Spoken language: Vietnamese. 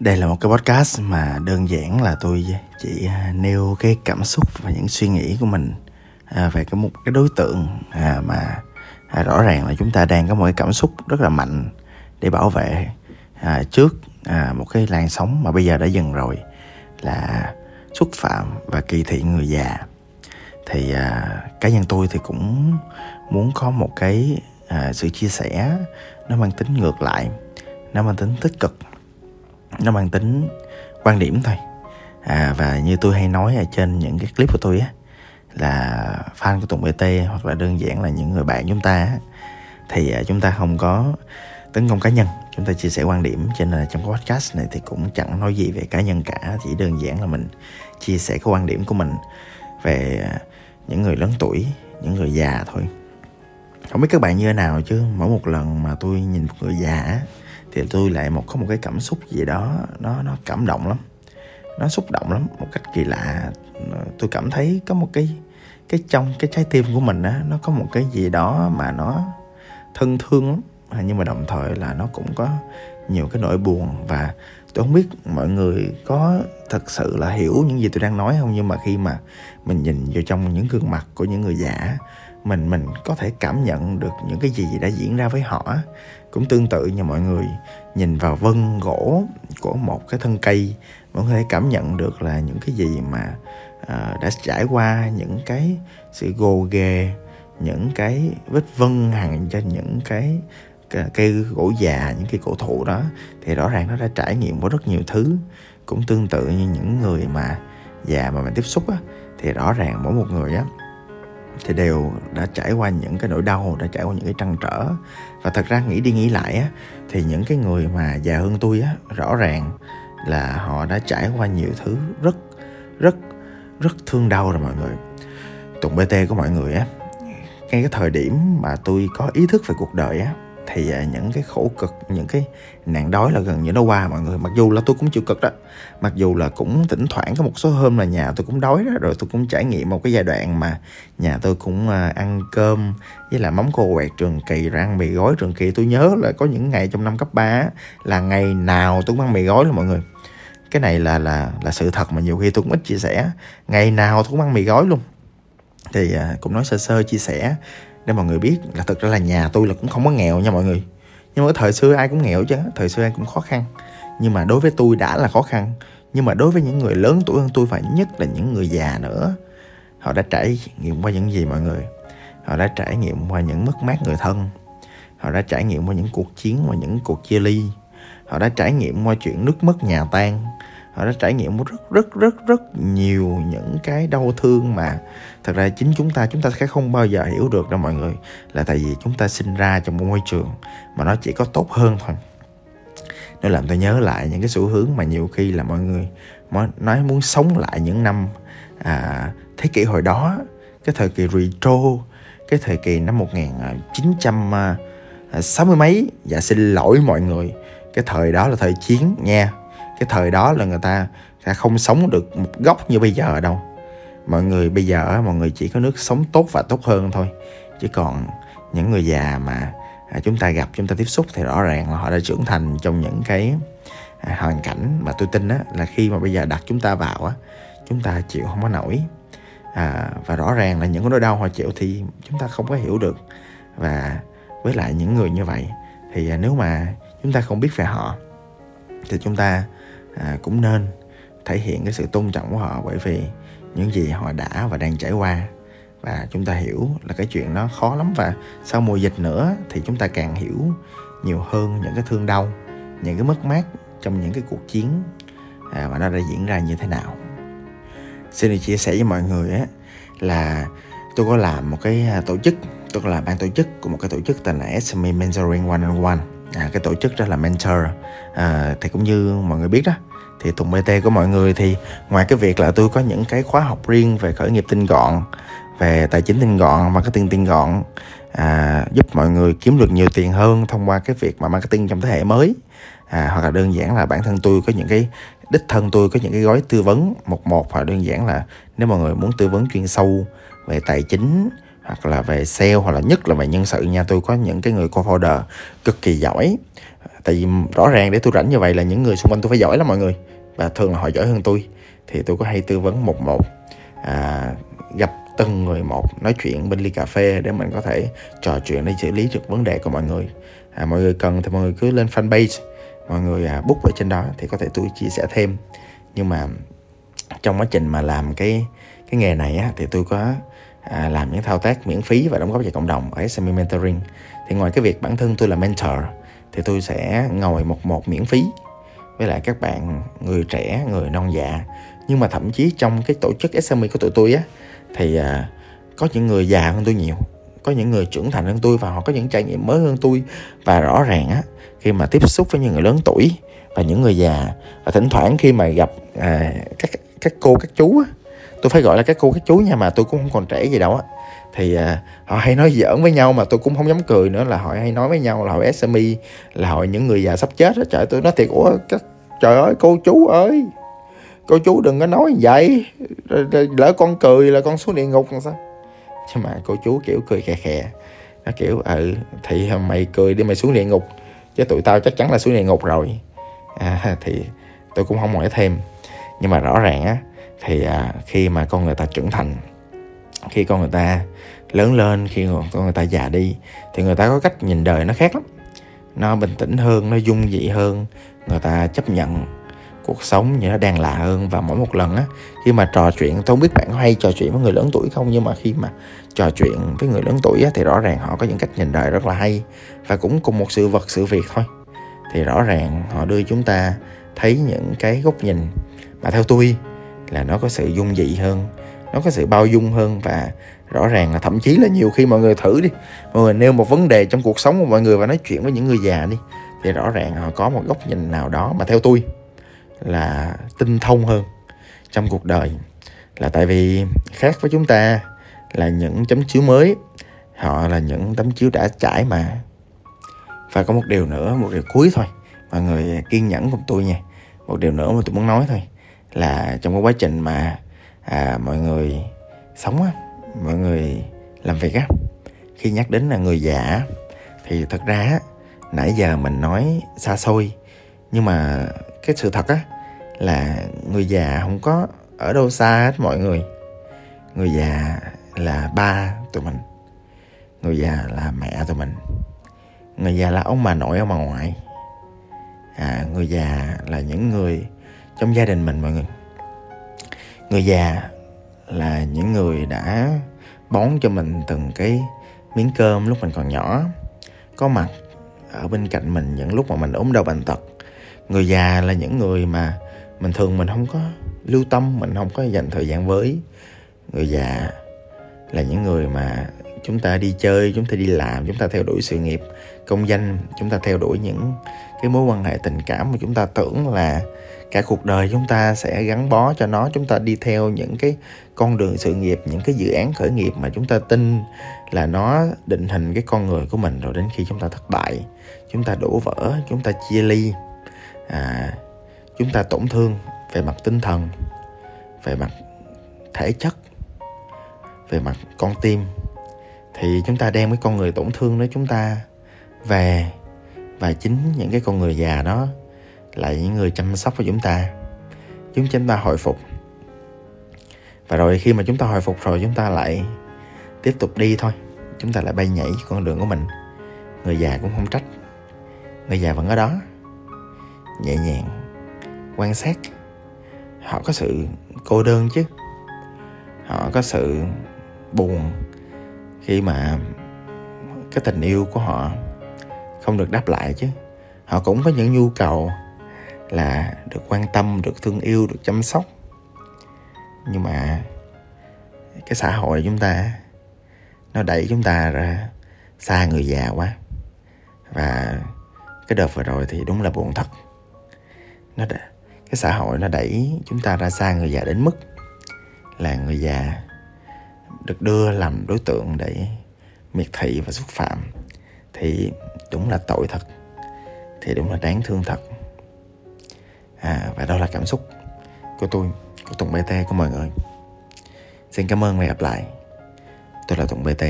Đây là một cái podcast mà đơn giản là tôi chỉ à, nêu cái cảm xúc và những suy nghĩ của mình à, về cái một cái đối tượng à, mà rõ ràng là chúng ta đang có một cái cảm xúc rất là mạnh để bảo vệ trước một cái làn sóng mà bây giờ đã dừng rồi là xúc phạm và kỳ thị người già. Thì cá nhân tôi thì cũng muốn có một cái sự chia sẻ nó mang tính ngược lại, nó mang tính tích cực nó mang tính quan điểm thôi. À, và như tôi hay nói ở trên những cái clip của tôi á là fan của Tùng BT hoặc là đơn giản là những người bạn chúng ta á, thì à, chúng ta không có tấn công cá nhân. Chúng ta chia sẻ quan điểm cho nên là trong cái podcast này thì cũng chẳng nói gì về cá nhân cả chỉ đơn giản là mình chia sẻ cái quan điểm của mình về à, những người lớn tuổi những người già thôi. Không biết các bạn như thế nào chứ mỗi một lần mà tôi nhìn một người già thì tôi lại một có một cái cảm xúc gì đó nó nó cảm động lắm. Nó xúc động lắm một cách kỳ lạ. Tôi cảm thấy có một cái cái trong cái trái tim của mình á nó có một cái gì đó mà nó thân thương lắm. À, nhưng mà đồng thời là nó cũng có nhiều cái nỗi buồn. Và tôi không biết mọi người có thật sự là hiểu những gì tôi đang nói không? Nhưng mà khi mà mình nhìn vào trong những gương mặt của những người già mình mình có thể cảm nhận được những cái gì đã diễn ra với họ cũng tương tự như mọi người. Nhìn vào vân gỗ của một cái thân cây vẫn có thể cảm nhận được là những cái gì mà uh, đã trải qua những cái sự gồ ghề những cái vết vân hằn trên những cái cây gỗ già những cây cổ thụ đó. Thì rõ ràng nó đã trải nghiệm qua rất nhiều thứ. Cũng tương tự như những người mà già mà mình tiếp xúc á thì rõ ràng mỗi một người á thì đều đã trải qua những cái nỗi đau, đã trải qua những cái trăn trở. Và thật ra nghĩ đi nghĩ lại á, thì những cái người mà già hơn tôi á, rõ ràng là họ đã trải qua nhiều thứ rất rất rất thương đau rồi mọi người. Tụng bt của mọi người á, ngay cái thời điểm mà tôi có ý thức về cuộc đời á thì à, những cái khổ cực, những cái nạn đói là gần như nó qua mọi người. Mặc dù là tôi cũng chịu cực đó, mặc dù là cũng thỉnh thoảng có một số hôm là nhà tôi cũng đói đó, rồi tôi cũng trải nghiệm một cái giai đoạn mà nhà tôi cũng à, ăn cơm với là mắm cô quẹt trường kỳ, rồi ăn mì gói trường kỳ. Tôi nhớ là có những ngày trong năm cấp 3 là ngày nào tôi cũng ăn mì gói luôn mọi người. Cái này là là là sự thật mà nhiều khi tôi cũng ít chia sẻ. Ngày nào tôi cũng ăn mì gói luôn. Thì à, cũng nói sơ sơ, chia sẻ để mọi người biết là thực ra là nhà tôi là cũng không có nghèo nha mọi người. Nhưng mà thời xưa ai cũng nghèo chứ thời xưa ai cũng khó khăn. Nhưng mà đối với tôi đã là khó khăn. Nhưng mà đối với những người lớn tuổi hơn tôi và nhất là những người già nữa, họ đã trải nghiệm qua những gì mọi người? Họ đã trải nghiệm qua những mất mát người thân. Họ đã trải nghiệm qua những cuộc chiến và những cuộc chia ly. Họ đã trải nghiệm qua chuyện nước mất nhà tan họ đã trải nghiệm rất rất rất rất nhiều những cái đau thương mà thật ra chính chúng ta chúng ta sẽ không bao giờ hiểu được đâu mọi người là tại vì chúng ta sinh ra trong một môi trường mà nó chỉ có tốt hơn thôi. Nó làm tôi nhớ lại những cái xu hướng mà nhiều khi là mọi người nói muốn sống lại những năm à, thế kỷ hồi đó cái thời kỳ retro cái thời kỳ năm 1960 à, à, mấy. Dạ xin lỗi mọi người cái thời đó là thời chiến nha cái thời đó là người ta sẽ không sống được một góc như bây giờ đâu. Mọi người bây giờ mọi người chỉ có nước sống tốt và tốt hơn thôi. Chứ còn những người già mà à, chúng ta gặp chúng ta tiếp xúc thì rõ ràng là họ đã trưởng thành trong những cái à, hoàn cảnh mà tôi tin á là khi mà bây giờ đặt chúng ta vào á chúng ta chịu không có nổi. À, và rõ ràng là những cái nỗi đau họ chịu thì chúng ta không có hiểu được. Và với lại những người như vậy thì à, nếu mà chúng ta không biết về họ thì chúng ta à, cũng nên thể hiện cái sự tôn trọng của họ bởi vì những gì họ đã và đang trải qua. Và chúng ta hiểu là cái chuyện nó khó lắm và sau mùa dịch nữa thì chúng ta càng hiểu nhiều hơn những cái thương đau những cái mất mát trong những cái cuộc chiến à, mà nó đã diễn ra như thế nào. Xin được chia sẻ với mọi người á là tôi có làm một cái à, tổ chức tôi có làm ban tổ chức của một cái tổ chức tên là SME Mentoring One on One. À, cái tổ chức đó là mentor à, thì cũng như mọi người biết đó thì Tùng BT của mọi người thì ngoài cái việc là tôi có những cái khóa học riêng về khởi nghiệp tinh gọn về tài chính tinh gọn marketing tinh gọn à, giúp mọi người kiếm được nhiều tiền hơn thông qua cái việc mà marketing trong thế hệ mới. À, hoặc là đơn giản là bản thân tôi có những cái đích thân tôi có những cái gói tư vấn một một hoặc đơn giản là nếu mọi người muốn tư vấn chuyên sâu về tài chính hoặc là về sale hoặc là nhất là về nhân sự nha tôi có những cái người co-founder cực kỳ giỏi. Tại vì rõ ràng để tôi rảnh như vậy là những người xung quanh tôi phải giỏi lắm mọi người và thường là họ giỏi hơn tôi. Thì tôi có hay tư vấn một một à, gặp từng người một nói chuyện bên ly cà phê để mình có thể trò chuyện để xử lý được vấn đề của mọi người. À, mọi người cần thì mọi người cứ lên fanpage mọi người à, book ở trên đó thì có thể tôi chia sẻ thêm. Nhưng mà trong quá trình mà làm cái cái nghề này á, thì tôi có à, làm những thao tác miễn phí và đóng góp cho cộng đồng ở SME Mentoring. Thì ngoài cái việc bản thân tôi là mentor thì tôi sẽ ngồi một một miễn phí với lại các bạn người trẻ người non dạ nhưng mà thậm chí trong cái tổ chức SME của tụi tôi á thì à, có những người già hơn tôi nhiều có những người trưởng thành hơn tôi và họ có những trải nghiệm mới hơn tôi. Và rõ ràng á khi mà tiếp xúc với những người lớn tuổi và những người già và thỉnh thoảng khi mà gặp à, các các cô các chú á tôi phải gọi là các cô các chú nha mà tôi cũng không còn trẻ gì đâu á. Thì à, họ hay nói giỡn với nhau mà tôi cũng không dám cười nữa là họ hay nói với nhau là hội SME là hội những người già sắp chết đó trời tôi nói thiệt ủa các trời ơi cô chú ơi cô chú đừng có nói vậy lỡ con cười là con xuống địa ngục làm sao? Chứ mà cô chú kiểu cười khè khè nó kiểu ừ thì mày cười đi mày xuống địa ngục chứ tụi tao chắc chắn là xuống địa ngục rồi. À, thì tôi cũng không hỏi thêm. Nhưng mà rõ ràng á thì à, khi mà con người ta trưởng thành khi con người ta lớn lên khi con người ta già đi thì người ta có cách nhìn đời nó khác lắm. Nó bình tĩnh hơn nó dung dị hơn người ta chấp nhận cuộc sống như nó đang lạ hơn. Và mỗi một lần á khi mà trò chuyện tôi không biết bạn có hay trò chuyện với người lớn tuổi không nhưng mà khi mà trò chuyện với người lớn tuổi á, thì rõ ràng họ có những cách nhìn đời rất là hay. Và cũng cùng một sự vật sự việc thôi. Thì rõ ràng họ đưa chúng ta thấy những cái góc nhìn. Mà theo tôi là nó có sự dung dị hơn, nó có sự bao dung hơn và rõ ràng là thậm chí là nhiều khi mọi người thử đi. Mọi người nêu một vấn đề trong cuộc sống của mọi người và nói chuyện với những người già đi, thì rõ ràng họ có một góc nhìn nào đó mà theo tôi là tinh thông hơn trong cuộc đời. Là tại vì khác với chúng ta là những chấm chiếu mới, họ là những tấm chiếu đã trải mà. Và có một điều nữa, một điều cuối thôi. Mọi người kiên nhẫn cùng tôi nha. Một điều nữa mà tôi muốn nói thôi là trong cái quá trình mà à, mọi người sống á mọi người làm việc á khi nhắc đến là người già thì thật ra nãy giờ mình nói xa xôi nhưng mà cái sự thật á là người già không có ở đâu xa hết mọi người. Người già là ba tụi mình người già là mẹ tụi mình người già là ông bà nội ông bà ngoại. À, người già là những người trong gia đình mình mọi người. Người già là những người đã bón cho mình từng cái miếng cơm lúc mình còn nhỏ. Có mặt ở bên cạnh mình những lúc mà mình ốm đau bệnh tật. Người già là những người mà mình thường mình không có lưu tâm, mình không có dành thời gian với. Người già là những người mà chúng ta đi chơi, chúng ta đi làm, chúng ta theo đuổi sự nghiệp công danh, chúng ta theo đuổi những cái mối quan hệ tình cảm mà chúng ta tưởng là cả cuộc đời chúng ta sẽ gắn bó cho nó. Chúng ta đi theo những cái con đường sự nghiệp những cái dự án khởi nghiệp mà chúng ta tin là nó định hình cái con người của mình rồi đến khi chúng ta thất bại. Chúng ta đổ vỡ chúng ta chia ly. À, chúng ta tổn thương về mặt tinh thần về mặt thể chất về mặt con tim. Thì chúng ta đem cái con người tổn thương đó chúng ta về. Và chính những cái con người già đó là những người chăm sóc cho chúng ta. Chúng chúng ta hồi phục. Và rồi khi mà chúng ta hồi phục rồi, chúng ta lại tiếp tục đi thôi. Chúng ta lại bay nhảy con đường của mình. Người già cũng không trách. Người già vẫn ở đó. Nhẹ nhàng, quan sát. Họ có sự cô đơn chứ. Họ có sự buồn khi mà cái tình yêu của họ không được đáp lại chứ. Họ cũng có những nhu cầu là được quan tâm được thương yêu được chăm sóc. Nhưng mà cái xã hội chúng ta nó đẩy chúng ta ra xa người già quá. Và cái đợt vừa rồi thì đúng là buồn thật. Nó đã, cái xã hội nó đẩy chúng ta ra xa người già đến mức là người già được đưa làm đối tượng để miệt thị và xúc phạm. Thì đúng là tội thật. Thì đúng là đáng thương thật à, và đó là cảm xúc của tôi của Tùng BT của mọi người. Xin cảm ơn và gặp lại. Tôi là Tùng BT